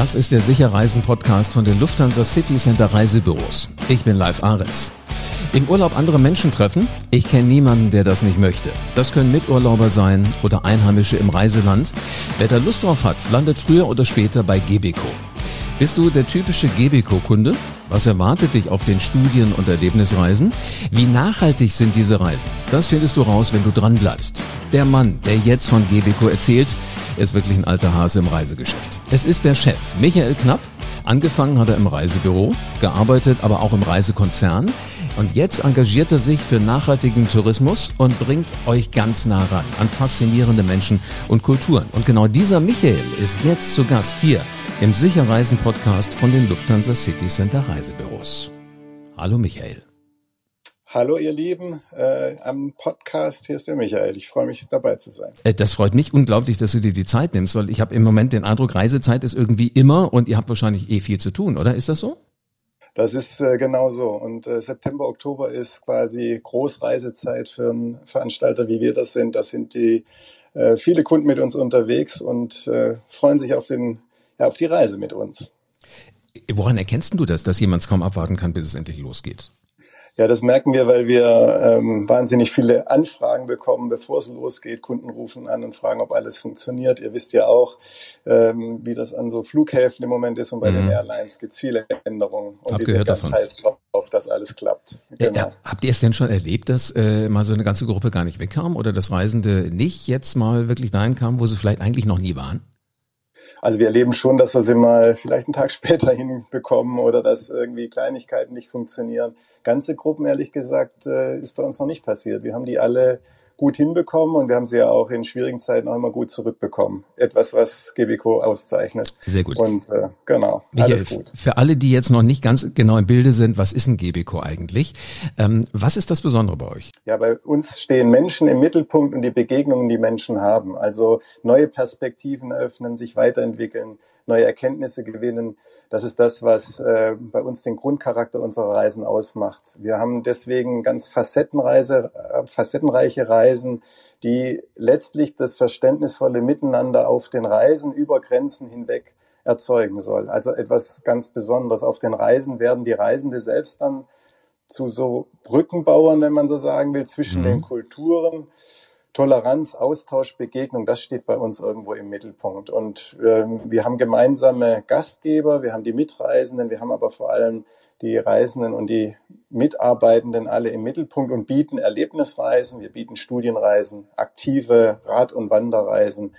Das ist der Sicherreisen-Podcast von den Lufthansa City Center Reisebüros. Ich bin Live Ahrens. Im Urlaub andere Menschen treffen? Ich kenne niemanden, der das nicht möchte. Das können Miturlauber sein oder Einheimische im Reiseland. Wer da Lust drauf hat, landet früher oder später bei Gebeco. Bist du der typische Gebeco-Kunde? Was erwartet dich auf den Studien- und Erlebnisreisen? Wie nachhaltig sind diese Reisen? Das findest du raus, wenn du dran bleibst. Der Mann, der jetzt von Gebeco erzählt, ist wirklich ein alter Hase im Reisegeschäft. Es ist der Chef, Michael Knapp. Angefangen hat er im Reisebüro, gearbeitet aber auch im Reisekonzern. Und jetzt engagiert er sich für nachhaltigen Tourismus und bringt euch ganz nah ran an faszinierende Menschen und Kulturen. Und genau dieser Michael ist jetzt zu Gast hier im Sicherreisen-Podcast von den Lufthansa City Center Reisebüros. Hallo Michael. Hallo ihr Lieben, äh, am Podcast, hier ist der Michael. Ich freue mich dabei zu sein. Äh, das freut mich unglaublich, dass du dir die Zeit nimmst, weil ich habe im Moment den Eindruck, Reisezeit ist irgendwie immer und ihr habt wahrscheinlich eh viel zu tun, oder? Ist das so? Das ist äh, genau so. Und äh, September, Oktober ist quasi Großreisezeit für einen Veranstalter, wie wir das sind. Das sind die äh, viele Kunden mit uns unterwegs und äh, freuen sich auf den auf die Reise mit uns. Woran erkennst du das, dass jemand es kaum abwarten kann, bis es endlich losgeht? Ja, das merken wir, weil wir ähm, wahnsinnig viele Anfragen bekommen, bevor es losgeht. Kunden rufen an und fragen, ob alles funktioniert. Ihr wisst ja auch, ähm, wie das an so Flughäfen im Moment ist und bei mhm. den Airlines gibt es viele Änderungen. Und Hab gehört davon. heißt auch, dass alles klappt. Genau. Ja, habt ihr es denn schon erlebt, dass äh, mal so eine ganze Gruppe gar nicht wegkam oder dass Reisende nicht jetzt mal wirklich dahin kamen, wo sie vielleicht eigentlich noch nie waren? Also wir erleben schon, dass wir sie mal vielleicht einen Tag später hinbekommen oder dass irgendwie Kleinigkeiten nicht funktionieren. Ganze Gruppen, ehrlich gesagt, äh, ist bei uns noch nicht passiert. Wir haben die alle gut hinbekommen und wir haben sie ja auch in schwierigen Zeiten auch immer gut zurückbekommen. Etwas, was Gebico auszeichnet. Sehr gut. Und äh, genau, Michael, alles gut. Für alle, die jetzt noch nicht ganz genau im Bilde sind, was ist ein Gebico eigentlich? Ähm, was ist das Besondere bei euch? Ja, bei uns stehen Menschen im Mittelpunkt und die Begegnungen, die Menschen haben. Also neue Perspektiven öffnen, sich weiterentwickeln, neue Erkenntnisse gewinnen. Das ist das, was äh, bei uns den Grundcharakter unserer Reisen ausmacht. Wir haben deswegen ganz Facettenreise, äh, facettenreiche Reisen, die letztlich das verständnisvolle Miteinander auf den Reisen über Grenzen hinweg erzeugen soll. Also etwas ganz Besonderes. Auf den Reisen werden die Reisende selbst dann zu so Brückenbauern, wenn man so sagen will, zwischen mhm. den Kulturen Toleranz, Austausch, Begegnung, das steht bei uns irgendwo im Mittelpunkt. Und ähm, wir haben gemeinsame Gastgeber, wir haben die Mitreisenden, wir haben aber vor allem die Reisenden und die Mitarbeitenden alle im Mittelpunkt und bieten Erlebnisreisen, wir bieten Studienreisen, aktive Rad- und Wanderreisen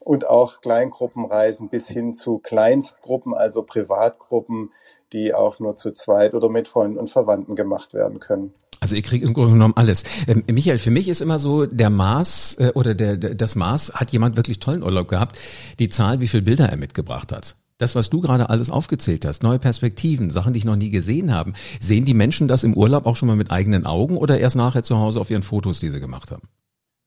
und auch Kleingruppenreisen bis hin zu Kleinstgruppen, also Privatgruppen, die auch nur zu zweit oder mit Freunden und Verwandten gemacht werden können. Also ihr kriegt im Grunde genommen alles. Ähm, Michael, für mich ist immer so der Maß äh, oder der, der, das Maß, hat jemand wirklich tollen Urlaub gehabt, die Zahl, wie viel Bilder er mitgebracht hat. Das, was du gerade alles aufgezählt hast, neue Perspektiven, Sachen, die ich noch nie gesehen habe, sehen die Menschen das im Urlaub auch schon mal mit eigenen Augen oder erst nachher zu Hause auf ihren Fotos, die sie gemacht haben?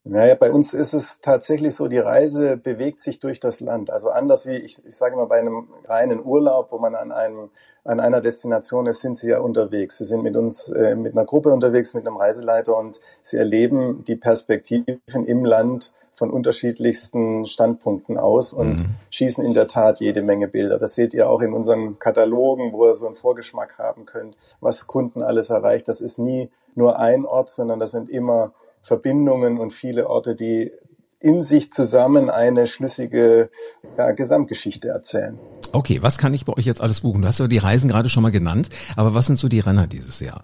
Naja, bei uns ist es tatsächlich so, die Reise bewegt sich durch das Land. Also anders wie, ich, ich sage mal, bei einem reinen Urlaub, wo man an, einem, an einer Destination ist, sind sie ja unterwegs. Sie sind mit uns, äh, mit einer Gruppe unterwegs, mit einem Reiseleiter und sie erleben die Perspektiven im Land von unterschiedlichsten Standpunkten aus und mhm. schießen in der Tat jede Menge Bilder. Das seht ihr auch in unseren Katalogen, wo ihr so einen Vorgeschmack haben könnt, was Kunden alles erreicht. Das ist nie nur ein Ort, sondern das sind immer Verbindungen und viele Orte, die in sich zusammen eine schlüssige ja, Gesamtgeschichte erzählen. Okay, was kann ich bei euch jetzt alles buchen? Du hast ja die Reisen gerade schon mal genannt, aber was sind so die Renner dieses Jahr?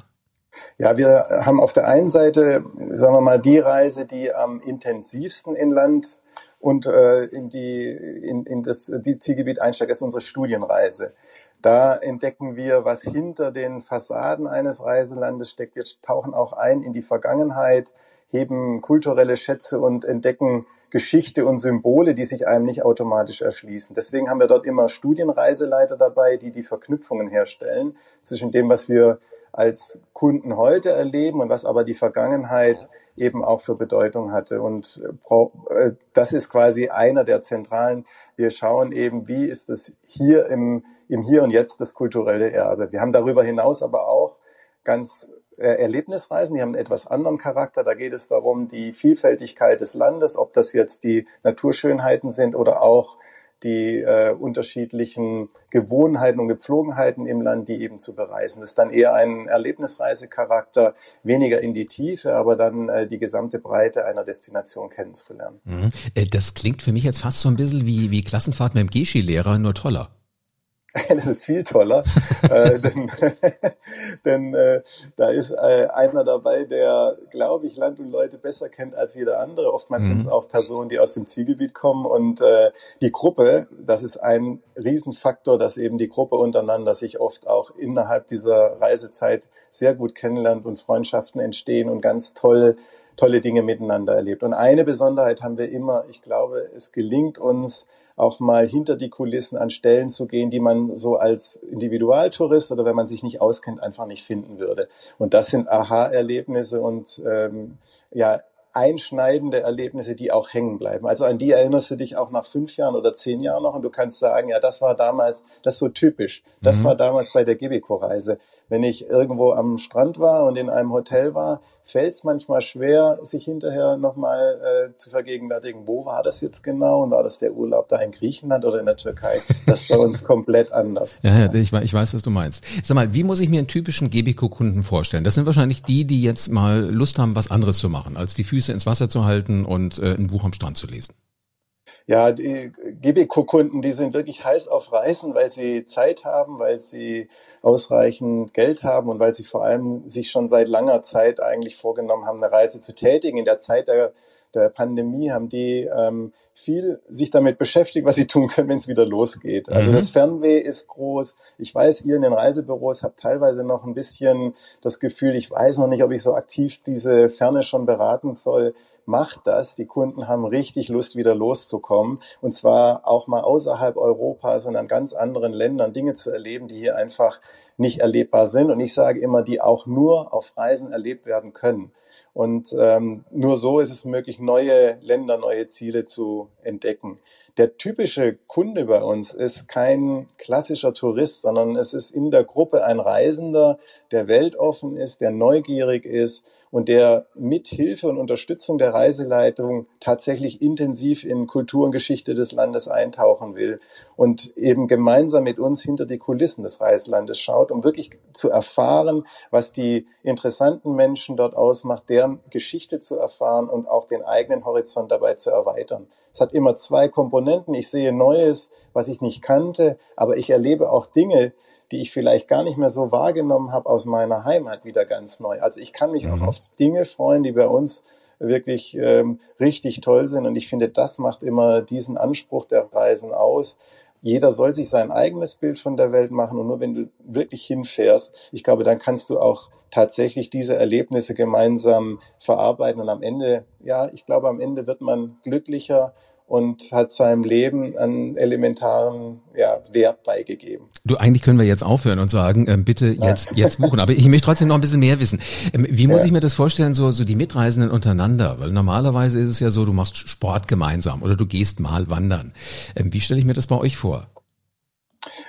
Ja, wir haben auf der einen Seite, sagen wir mal, die Reise, die am intensivsten in Land und äh, in, die, in, in das die Zielgebiet einsteigt, ist unsere Studienreise. Da entdecken wir, was hinter den Fassaden eines Reiselandes steckt. Wir tauchen auch ein in die Vergangenheit, heben kulturelle Schätze und entdecken Geschichte und Symbole, die sich einem nicht automatisch erschließen. Deswegen haben wir dort immer Studienreiseleiter dabei, die die Verknüpfungen herstellen zwischen dem, was wir als Kunden heute erleben und was aber die Vergangenheit eben auch für Bedeutung hatte. Und äh, das ist quasi einer der zentralen. Wir schauen eben, wie ist es hier im, im Hier und Jetzt das kulturelle Erbe. Wir haben darüber hinaus aber auch ganz äh, Erlebnisreisen, die haben einen etwas anderen Charakter. Da geht es darum, die Vielfältigkeit des Landes, ob das jetzt die Naturschönheiten sind oder auch die äh, unterschiedlichen Gewohnheiten und Gepflogenheiten im Land, die eben zu bereisen. Das ist dann eher ein Erlebnisreisecharakter, weniger in die Tiefe, aber dann äh, die gesamte Breite einer Destination kennenzulernen. Mhm. Äh, das klingt für mich jetzt fast so ein bisschen wie, wie Klassenfahrt mit dem Geschi-Lehrer, nur toller. Das ist viel toller, äh, denn, denn äh, da ist äh, einer dabei, der, glaube ich, Land und Leute besser kennt als jeder andere. Oftmals mhm. sind es auch Personen, die aus dem Zielgebiet kommen und äh, die Gruppe, das ist ein Riesenfaktor, dass eben die Gruppe untereinander sich oft auch innerhalb dieser Reisezeit sehr gut kennenlernt und Freundschaften entstehen und ganz toll tolle Dinge miteinander erlebt. Und eine Besonderheit haben wir immer, ich glaube, es gelingt uns, auch mal hinter die Kulissen an Stellen zu gehen, die man so als Individualtourist oder wenn man sich nicht auskennt, einfach nicht finden würde. Und das sind Aha-Erlebnisse und ähm, ja, einschneidende Erlebnisse, die auch hängen bleiben. Also an die erinnerst du dich auch nach fünf Jahren oder zehn Jahren noch und du kannst sagen, ja, das war damals, das ist so typisch. Das mhm. war damals bei der Gibico-Reise wenn ich irgendwo am Strand war und in einem Hotel war, fällt es manchmal schwer, sich hinterher nochmal äh, zu vergegenwärtigen, wo war das jetzt genau und war das der Urlaub da in Griechenland oder in der Türkei? Das ist bei uns komplett anders. Ja, ja, ich, ich weiß, was du meinst. Sag mal, wie muss ich mir einen typischen Gebico-Kunden vorstellen? Das sind wahrscheinlich die, die jetzt mal Lust haben, was anderes zu machen, als die Füße ins Wasser zu halten und äh, ein Buch am Strand zu lesen. Ja, die Gibico-Kunden, die sind wirklich heiß auf Reisen, weil sie Zeit haben, weil sie ausreichend Geld haben und weil sie vor allem sich schon seit langer Zeit eigentlich vorgenommen haben, eine Reise zu tätigen. In der Zeit der, der Pandemie haben die ähm, viel sich damit beschäftigt, was sie tun können, wenn es wieder losgeht. Also mhm. das Fernweh ist groß. Ich weiß, ihr in den Reisebüros habt teilweise noch ein bisschen das Gefühl, ich weiß noch nicht, ob ich so aktiv diese Ferne schon beraten soll macht das. Die Kunden haben richtig Lust, wieder loszukommen. Und zwar auch mal außerhalb Europas, sondern ganz anderen Ländern Dinge zu erleben, die hier einfach nicht erlebbar sind. Und ich sage immer, die auch nur auf Reisen erlebt werden können. Und ähm, nur so ist es möglich, neue Länder, neue Ziele zu entdecken. Der typische Kunde bei uns ist kein klassischer Tourist, sondern es ist in der Gruppe ein Reisender, der weltoffen ist, der neugierig ist und der mit Hilfe und Unterstützung der Reiseleitung tatsächlich intensiv in Kultur und Geschichte des Landes eintauchen will und eben gemeinsam mit uns hinter die Kulissen des Reiselandes schaut, um wirklich zu erfahren, was die interessanten Menschen dort ausmacht, deren Geschichte zu erfahren und auch den eigenen Horizont dabei zu erweitern. Es hat immer zwei Komponenten. Ich sehe Neues, was ich nicht kannte, aber ich erlebe auch Dinge, die ich vielleicht gar nicht mehr so wahrgenommen habe aus meiner Heimat wieder ganz neu. Also ich kann mich mhm. auch auf Dinge freuen, die bei uns wirklich ähm, richtig toll sind. Und ich finde, das macht immer diesen Anspruch der Reisen aus. Jeder soll sich sein eigenes Bild von der Welt machen. Und nur wenn du wirklich hinfährst, ich glaube, dann kannst du auch tatsächlich diese Erlebnisse gemeinsam verarbeiten. Und am Ende, ja, ich glaube, am Ende wird man glücklicher und hat seinem Leben einen elementaren ja, Wert beigegeben. Du, eigentlich können wir jetzt aufhören und sagen, äh, bitte jetzt, jetzt buchen. Aber ich möchte trotzdem noch ein bisschen mehr wissen. Ähm, wie muss ja. ich mir das vorstellen, so, so die Mitreisenden untereinander? Weil normalerweise ist es ja so, du machst Sport gemeinsam oder du gehst mal wandern. Ähm, wie stelle ich mir das bei euch vor?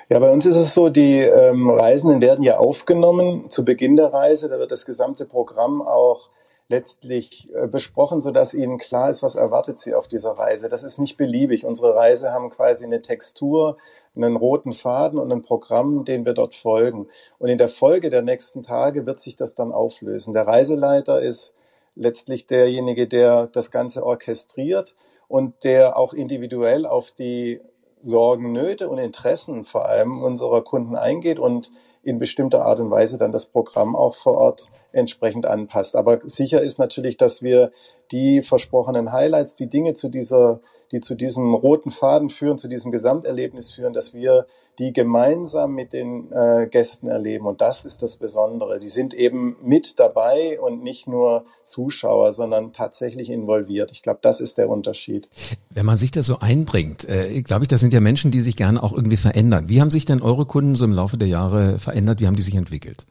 Ja, bei uns ist es so, die ähm, Reisenden werden ja aufgenommen zu Beginn der Reise. Da wird das gesamte Programm auch letztlich äh, besprochen, so dass ihnen klar ist, was erwartet sie auf dieser Reise. Das ist nicht beliebig. Unsere Reise haben quasi eine Textur, einen roten Faden und ein Programm, den wir dort folgen. Und in der Folge der nächsten Tage wird sich das dann auflösen. Der Reiseleiter ist letztlich derjenige, der das Ganze orchestriert und der auch individuell auf die Sorgen, Nöte und Interessen vor allem unserer Kunden eingeht und in bestimmter Art und Weise dann das Programm auch vor Ort entsprechend anpasst. Aber sicher ist natürlich, dass wir die versprochenen Highlights, die Dinge zu dieser, die zu diesem roten Faden führen, zu diesem Gesamterlebnis führen, dass wir die gemeinsam mit den äh, Gästen erleben. Und das ist das Besondere. Die sind eben mit dabei und nicht nur Zuschauer, sondern tatsächlich involviert. Ich glaube, das ist der Unterschied. Wenn man sich da so einbringt, äh, glaube ich, das sind ja Menschen, die sich gerne auch irgendwie verändern. Wie haben sich denn eure Kunden so im Laufe der Jahre verändert? Wie haben die sich entwickelt?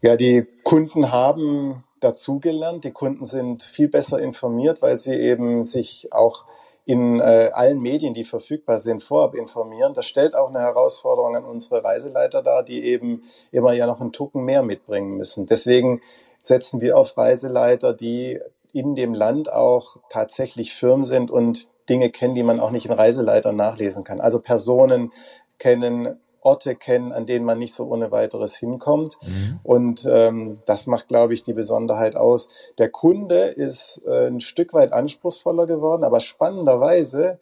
Ja, die Kunden haben dazugelernt. Die Kunden sind viel besser informiert, weil sie eben sich auch in äh, allen Medien, die verfügbar sind, vorab informieren. Das stellt auch eine Herausforderung an unsere Reiseleiter dar, die eben immer ja noch einen Tucken mehr mitbringen müssen. Deswegen setzen wir auf Reiseleiter, die in dem Land auch tatsächlich firm sind und Dinge kennen, die man auch nicht in Reiseleitern nachlesen kann. Also Personen kennen, Orte kennen, an denen man nicht so ohne weiteres hinkommt. Mhm. Und ähm, das macht, glaube ich, die Besonderheit aus. Der Kunde ist äh, ein Stück weit anspruchsvoller geworden, aber spannenderweise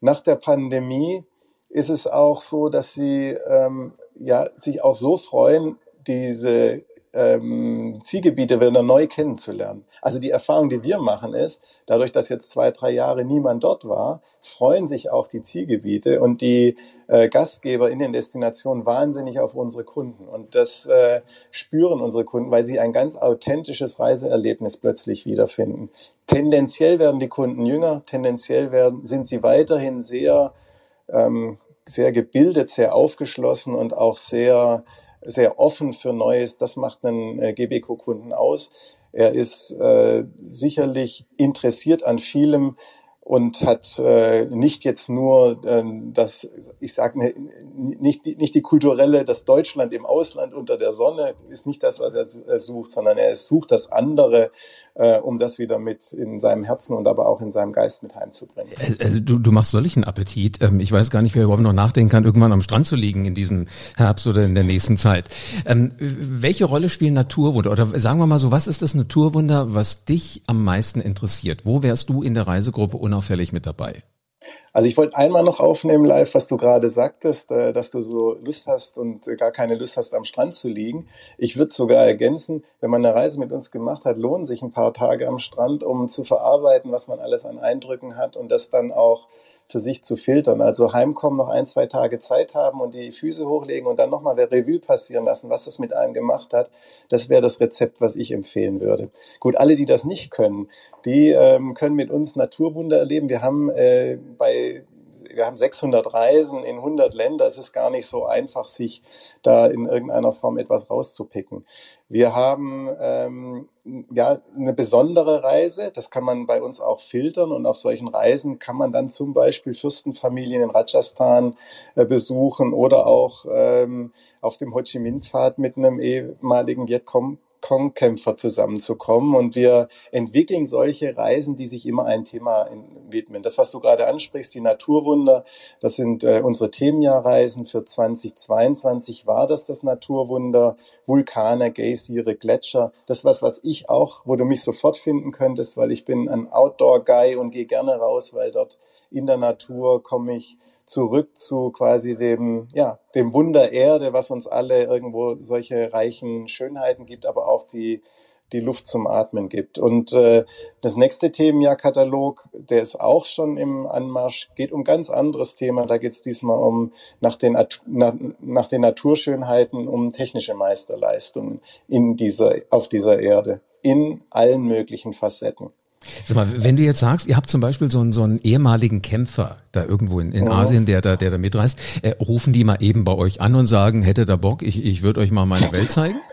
nach der Pandemie ist es auch so, dass sie ähm, ja sich auch so freuen, diese ähm, Zielgebiete wieder neu kennenzulernen. Also die Erfahrung, die wir machen, ist, dadurch, dass jetzt zwei, drei Jahre niemand dort war, freuen sich auch die Zielgebiete und die äh, Gastgeber in den Destinationen wahnsinnig auf unsere Kunden. Und das äh, spüren unsere Kunden, weil sie ein ganz authentisches Reiseerlebnis plötzlich wiederfinden. Tendenziell werden die Kunden jünger, tendenziell werden, sind sie weiterhin sehr, ähm, sehr gebildet, sehr aufgeschlossen und auch sehr sehr offen für Neues. Das macht einen äh, GBQ-Kunden aus. Er ist äh, sicherlich interessiert an vielem und hat äh, nicht jetzt nur äh, das, ich sage ne, nicht, nicht die kulturelle, das Deutschland im Ausland unter der Sonne ist nicht das, was er sucht, sondern er sucht das andere äh, um das wieder mit in seinem Herzen und aber auch in seinem Geist mit heimzubringen. Äh, also du, du machst solchen Appetit. Ähm, ich weiß gar nicht, wer überhaupt noch nachdenken kann, irgendwann am Strand zu liegen in diesem Herbst oder in der nächsten Zeit. Ähm, welche Rolle spielen Naturwunder? Oder sagen wir mal so, was ist das Naturwunder, was dich am meisten interessiert? Wo wärst du in der Reisegruppe unauffällig mit dabei? Also ich wollte einmal noch aufnehmen live, was du gerade sagtest, äh, dass du so Lust hast und gar keine Lust hast, am Strand zu liegen. Ich würde sogar ergänzen, wenn man eine Reise mit uns gemacht hat, lohnen sich ein paar Tage am Strand, um zu verarbeiten, was man alles an Eindrücken hat und das dann auch für sich zu filtern. Also heimkommen, noch ein, zwei Tage Zeit haben und die Füße hochlegen und dann nochmal Revue passieren lassen, was das mit einem gemacht hat. Das wäre das Rezept, was ich empfehlen würde. Gut, alle, die das nicht können, die ähm, können mit uns Naturwunder erleben. Wir haben äh, bei wir haben 600 Reisen in 100 Länder. Es ist gar nicht so einfach, sich da in irgendeiner Form etwas rauszupicken. Wir haben ähm, ja eine besondere Reise. Das kann man bei uns auch filtern und auf solchen Reisen kann man dann zum Beispiel Fürstenfamilien in Rajasthan äh, besuchen oder auch ähm, auf dem Ho Chi Minh Pfad mit einem ehemaligen Vietcong Kong-Kämpfer zusammenzukommen. Und wir entwickeln solche Reisen, die sich immer ein Thema widmen. Das, was du gerade ansprichst, die Naturwunder, das sind äh, unsere Themenjahrreisen. Für 2022 war das das Naturwunder. Vulkane, Geysire, Gletscher. Das was, was ich auch, wo du mich sofort finden könntest, weil ich bin ein Outdoor-Guy und gehe gerne raus, weil dort in der Natur komme ich zurück zu quasi dem, ja, dem Wunder Erde, was uns alle irgendwo solche reichen Schönheiten gibt, aber auch die, die Luft zum Atmen gibt. Und äh, das nächste Themenjahrkatalog, der ist auch schon im Anmarsch, geht um ganz anderes Thema. Da geht es diesmal um nach den, nach, nach den Naturschönheiten, um technische Meisterleistungen in dieser, auf dieser Erde, in allen möglichen Facetten. Sag mal, wenn du jetzt sagst, ihr habt zum Beispiel so einen, so einen ehemaligen Kämpfer da irgendwo in, in ja. Asien, der da, der da mitreist, äh, rufen die mal eben bei euch an und sagen, hätte da Bock, ich, ich würde euch mal meine Welt zeigen?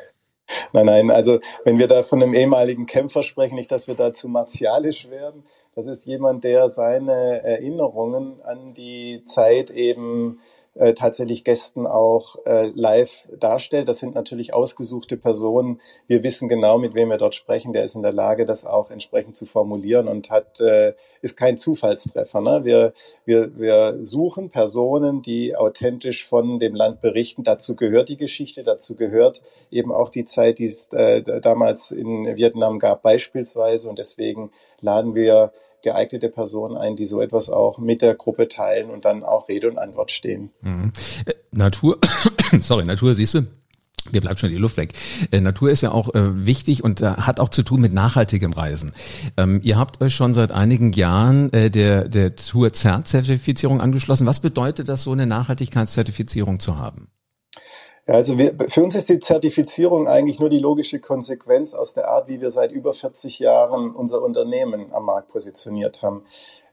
Nein, nein, also wenn wir da von einem ehemaligen Kämpfer sprechen, nicht, dass wir da zu martialisch werden. Das ist jemand, der seine Erinnerungen an die Zeit eben äh, tatsächlich Gästen auch äh, live darstellt. Das sind natürlich ausgesuchte Personen. Wir wissen genau, mit wem wir dort sprechen. Der ist in der Lage, das auch entsprechend zu formulieren und hat äh, ist kein Zufallstreffer. Ne? Wir, wir, wir suchen Personen, die authentisch von dem Land berichten. Dazu gehört die Geschichte, dazu gehört eben auch die Zeit, die es äh, damals in Vietnam gab beispielsweise. Und deswegen laden wir geeignete Personen ein, die so etwas auch mit der Gruppe teilen und dann auch Rede und Antwort stehen. Mhm. Äh, Natur, sorry, Natur, siehst du? Mir bleibt schon die Luft weg. Äh, Natur ist ja auch äh, wichtig und äh, hat auch zu tun mit nachhaltigem Reisen. Ähm, ihr habt euch schon seit einigen Jahren äh, der, der Tour-Zert-Zertifizierung angeschlossen. Was bedeutet das, so eine Nachhaltigkeitszertifizierung zu haben? Ja, also wir, für uns ist die Zertifizierung eigentlich nur die logische Konsequenz aus der Art, wie wir seit über 40 Jahren unser Unternehmen am Markt positioniert haben.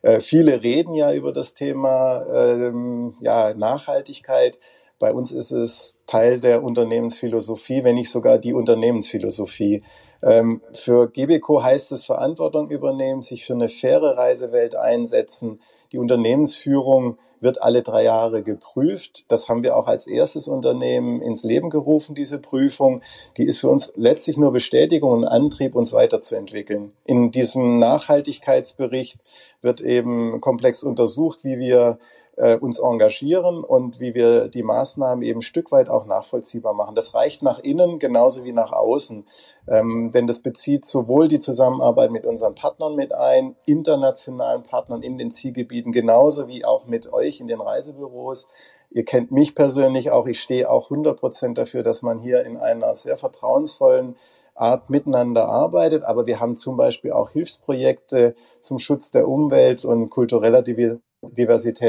Äh, viele reden ja über das Thema ähm, ja, Nachhaltigkeit. Bei uns ist es Teil der Unternehmensphilosophie, wenn nicht sogar die Unternehmensphilosophie. Ähm, für GBCO heißt es Verantwortung übernehmen, sich für eine faire Reisewelt einsetzen, Die Unternehmensführung wird alle drei Jahre geprüft. Das haben wir auch als erstes Unternehmen ins Leben gerufen, diese Prüfung. Die ist für uns letztlich nur Bestätigung und Antrieb, uns weiterzuentwickeln. In diesem Nachhaltigkeitsbericht wird eben komplex untersucht, wie wir äh, uns engagieren und wie wir die Maßnahmen eben ein Stück weit auch nachvollziehbar machen. Das reicht nach innen genauso wie nach außen, ähm, denn das bezieht sowohl die Zusammenarbeit mit unseren Partnern mit ein, internationalen Partnern in den Zielgebieten, genauso wie auch mit euch in den Reisebüros. Ihr kennt mich persönlich auch. Ich stehe auch 100 Prozent dafür, dass man hier in einer sehr vertrauensvollen Art miteinander arbeitet. Aber wir haben zum Beispiel auch Hilfsprojekte zum Schutz der Umwelt und kultureller Diversität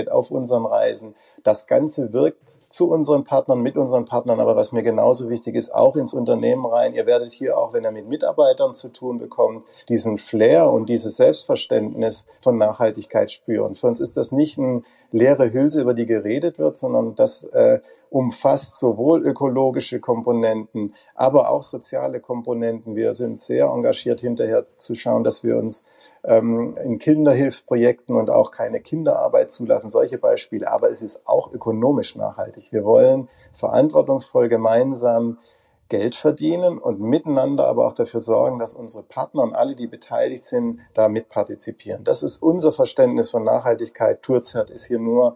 auf unseren Reisen. Das Ganze wirkt zu unseren Partnern, mit unseren Partnern, aber was mir genauso wichtig ist, auch ins Unternehmen rein. Ihr werdet hier auch, wenn ihr mit Mitarbeitern zu tun bekommt, diesen Flair und dieses Selbstverständnis von Nachhaltigkeit spüren. Für uns ist das nicht eine leere Hülse, über die geredet wird, sondern das äh, umfasst sowohl ökologische Komponenten, aber auch soziale Komponenten. Wir sind sehr engagiert hinterher zu schauen, dass wir uns ähm, in Kinderhilfsprojekten und auch keine Kinderarbeit zulassen, solche Beispiele. Aber es ist auch ökonomisch nachhaltig. Wir wollen verantwortungsvoll gemeinsam Geld verdienen und miteinander aber auch dafür sorgen, dass unsere Partner und alle, die beteiligt sind, da mitpartizipieren. Das ist unser Verständnis von Nachhaltigkeit. Tourzert ist hier nur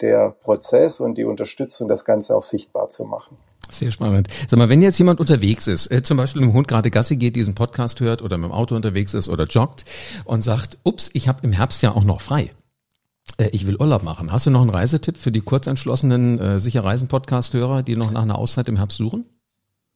der Prozess und die Unterstützung, das Ganze auch sichtbar zu machen. Sehr spannend. Sag mal, wenn jetzt jemand unterwegs ist, äh, zum Beispiel dem Hund gerade Gassi geht, diesen Podcast hört oder mit dem Auto unterwegs ist oder joggt und sagt, ups, ich habe im Herbst ja auch noch frei. Äh, ich will Urlaub machen. Hast du noch einen Reisetipp für die kurzentschlossenen äh, Sicher Reisen Podcast-Hörer, die noch nach einer Auszeit im Herbst suchen?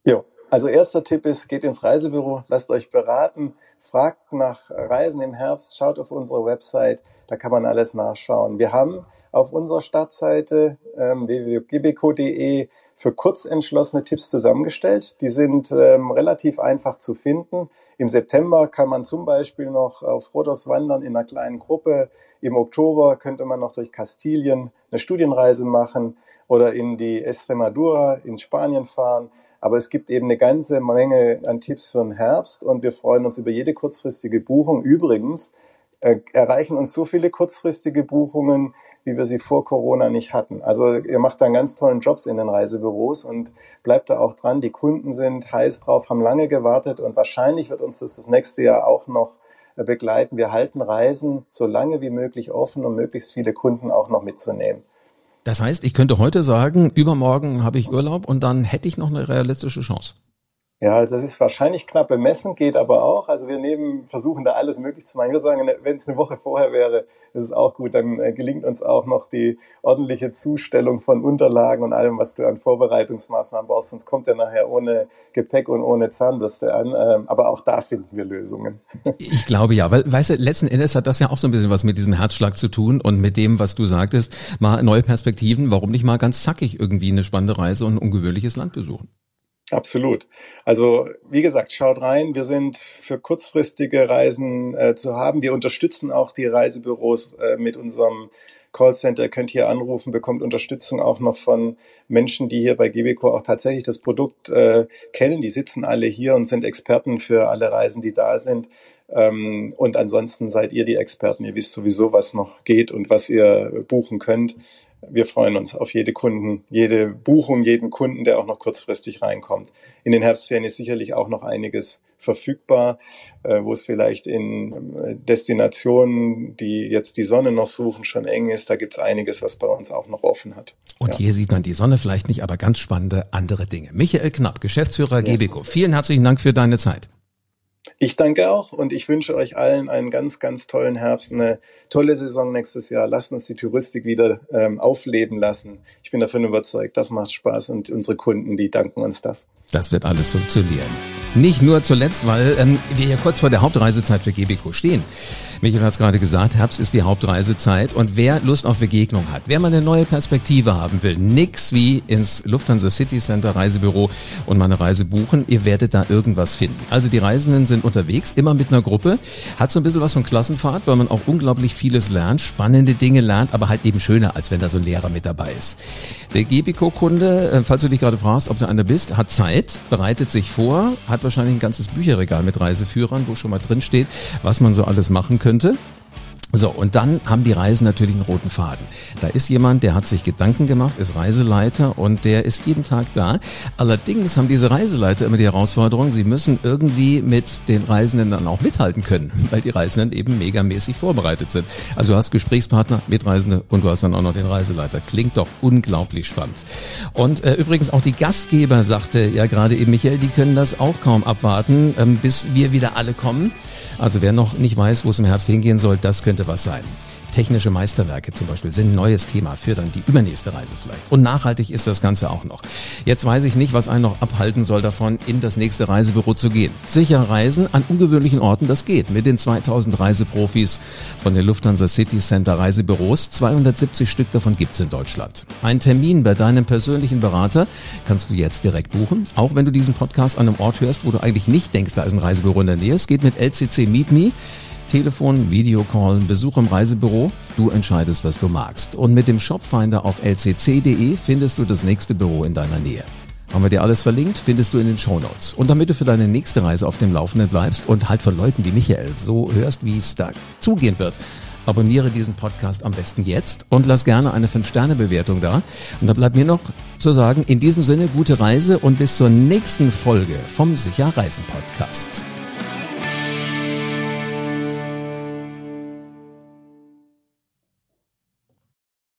Jo, also erster Tipp ist, geht ins Reisebüro, lasst euch beraten, fragt nach Reisen im Herbst, schaut auf unsere Website, da kann man alles nachschauen. Wir haben auf unserer Startseite ähm, www.gbco.de für kurzentschlossene Tipps zusammengestellt. Die sind ähm, relativ einfach zu finden. Im September kann man zum Beispiel noch auf Rhodos wandern in einer kleinen Gruppe. Im Oktober könnte man noch durch Kastilien eine Studienreise machen oder in die Estremadura in Spanien fahren. Aber es gibt eben eine ganze Menge an Tipps für den Herbst und wir freuen uns über jede kurzfristige Buchung. Übrigens äh, erreichen uns so viele kurzfristige Buchungen, wie wir sie vor Corona nicht hatten. Also ihr macht da einen ganz tollen Jobs in den Reisebüros und bleibt da auch dran. Die Kunden sind heiß drauf, haben lange gewartet und wahrscheinlich wird uns das das nächste Jahr auch noch äh, begleiten. Wir halten Reisen so lange wie möglich offen, um möglichst viele Kunden auch noch mitzunehmen. Das heißt, ich könnte heute sagen, übermorgen habe ich Urlaub und dann hätte ich noch eine realistische Chance. Ja, das ist wahrscheinlich knapp bemessen, geht aber auch. Also wir nehmen, versuchen da alles möglich zu machen. Wir sagen, wenn es eine Woche vorher wäre, ist es auch gut. Dann äh, gelingt uns auch noch die ordentliche Zustellung von Unterlagen und allem, was du an Vorbereitungsmaßnahmen brauchst. Sonst kommt er nachher ohne Gepäck und ohne Zahnbürste an. Ähm, aber auch da finden wir Lösungen. Ich glaube ja, weil, weißt du, letzten Endes hat das ja auch so ein bisschen was mit diesem Herzschlag zu tun und mit dem, was du sagtest, mal neue Perspektiven. Warum nicht mal ganz zackig irgendwie eine spannende Reise und ein ungewöhnliches Land besuchen? Absolut. Also wie gesagt, schaut rein. Wir sind für kurzfristige Reisen äh, zu haben. Wir unterstützen auch die Reisebüros äh, mit unserem Callcenter. Ihr könnt hier anrufen, bekommt Unterstützung auch noch von Menschen, die hier bei Gebeco auch tatsächlich das Produkt äh, kennen. Die sitzen alle hier und sind Experten für alle Reisen, die da sind. Ähm, und ansonsten seid ihr die Experten. Ihr wisst sowieso, was noch geht und was ihr buchen könnt wir freuen uns auf jede Kunden, jede Buchung, jeden Kunden, der auch noch kurzfristig reinkommt. In den Herbstferien ist sicherlich auch noch einiges verfügbar, äh, wo es vielleicht in äh, Destinationen, die jetzt die Sonne noch suchen, schon eng ist. Da gibt es einiges, was bei uns auch noch offen hat. Und ja. hier sieht man die Sonne vielleicht nicht, aber ganz spannende andere Dinge. Michael Knapp, Geschäftsführer ja. Gebeco. Vielen herzlichen Dank für deine Zeit. Ich danke auch und ich wünsche euch allen einen ganz, ganz tollen Herbst, eine tolle Saison nächstes Jahr. Lasst uns die Touristik wieder ähm, aufleben lassen. Ich bin davon überzeugt, das macht Spaß und unsere Kunden, die danken uns das. Das wird alles funktionieren. Nicht nur zuletzt, weil ähm, wir hier kurz vor der Hauptreisezeit für Gebico stehen. Michael hat es gerade gesagt, Herbst ist die Hauptreisezeit und wer Lust auf Begegnung hat, wer mal eine neue Perspektive haben will, nix wie ins Lufthansa City Center Reisebüro und mal eine Reise buchen, ihr werdet da irgendwas finden. Also die Reisenden sind unterwegs, immer mit einer Gruppe, hat so ein bisschen was von Klassenfahrt, weil man auch unglaublich vieles lernt, spannende Dinge lernt, aber halt eben schöner, als wenn da so ein Lehrer mit dabei ist. Der Gebico-Kunde, äh, falls du dich gerade fragst, ob du einer bist, hat Zeit, bereitet sich vor, hat wahrscheinlich ein ganzes Bücherregal mit Reiseführern, wo schon mal drin steht, was man so alles machen könnte. So, und dann haben die Reisen natürlich einen roten Faden. Da ist jemand, der hat sich Gedanken gemacht, ist Reiseleiter und der ist jeden Tag da. Allerdings haben diese Reiseleiter immer die Herausforderung, sie müssen irgendwie mit den Reisenden dann auch mithalten können, weil die Reisenden eben megamäßig vorbereitet sind. Also du hast Gesprächspartner, Mitreisende und du hast dann auch noch den Reiseleiter. Klingt doch unglaublich spannend. Und äh, übrigens auch die Gastgeber sagte ja gerade eben Michael, die können das auch kaum abwarten, ähm, bis wir wieder alle kommen. Also wer noch nicht weiß, wo es im Herbst hingehen soll, das könnte was sein. Technische Meisterwerke zum Beispiel sind ein neues Thema für dann die übernächste Reise vielleicht. Und nachhaltig ist das Ganze auch noch. Jetzt weiß ich nicht, was einen noch abhalten soll davon, in das nächste Reisebüro zu gehen. Sicher reisen an ungewöhnlichen Orten, das geht. Mit den 2000 Reiseprofis von den Lufthansa City Center Reisebüros. 270 Stück davon gibt's in Deutschland. Ein Termin bei deinem persönlichen Berater kannst du jetzt direkt buchen. Auch wenn du diesen Podcast an einem Ort hörst, wo du eigentlich nicht denkst, da ist ein Reisebüro in der Nähe. Es geht mit LCC Meet Me. Telefon, Videocall, Besuch im Reisebüro. Du entscheidest, was du magst. Und mit dem Shopfinder auf lcc.de findest du das nächste Büro in deiner Nähe. Haben wir dir alles verlinkt, findest du in den Show Notes. Und damit du für deine nächste Reise auf dem Laufenden bleibst und halt von Leuten wie Michael so hörst, wie es da zugehen wird, abonniere diesen Podcast am besten jetzt und lass gerne eine 5-Sterne-Bewertung da. Und da bleibt mir noch zu sagen, in diesem Sinne gute Reise und bis zur nächsten Folge vom Sicher Reisen Podcast.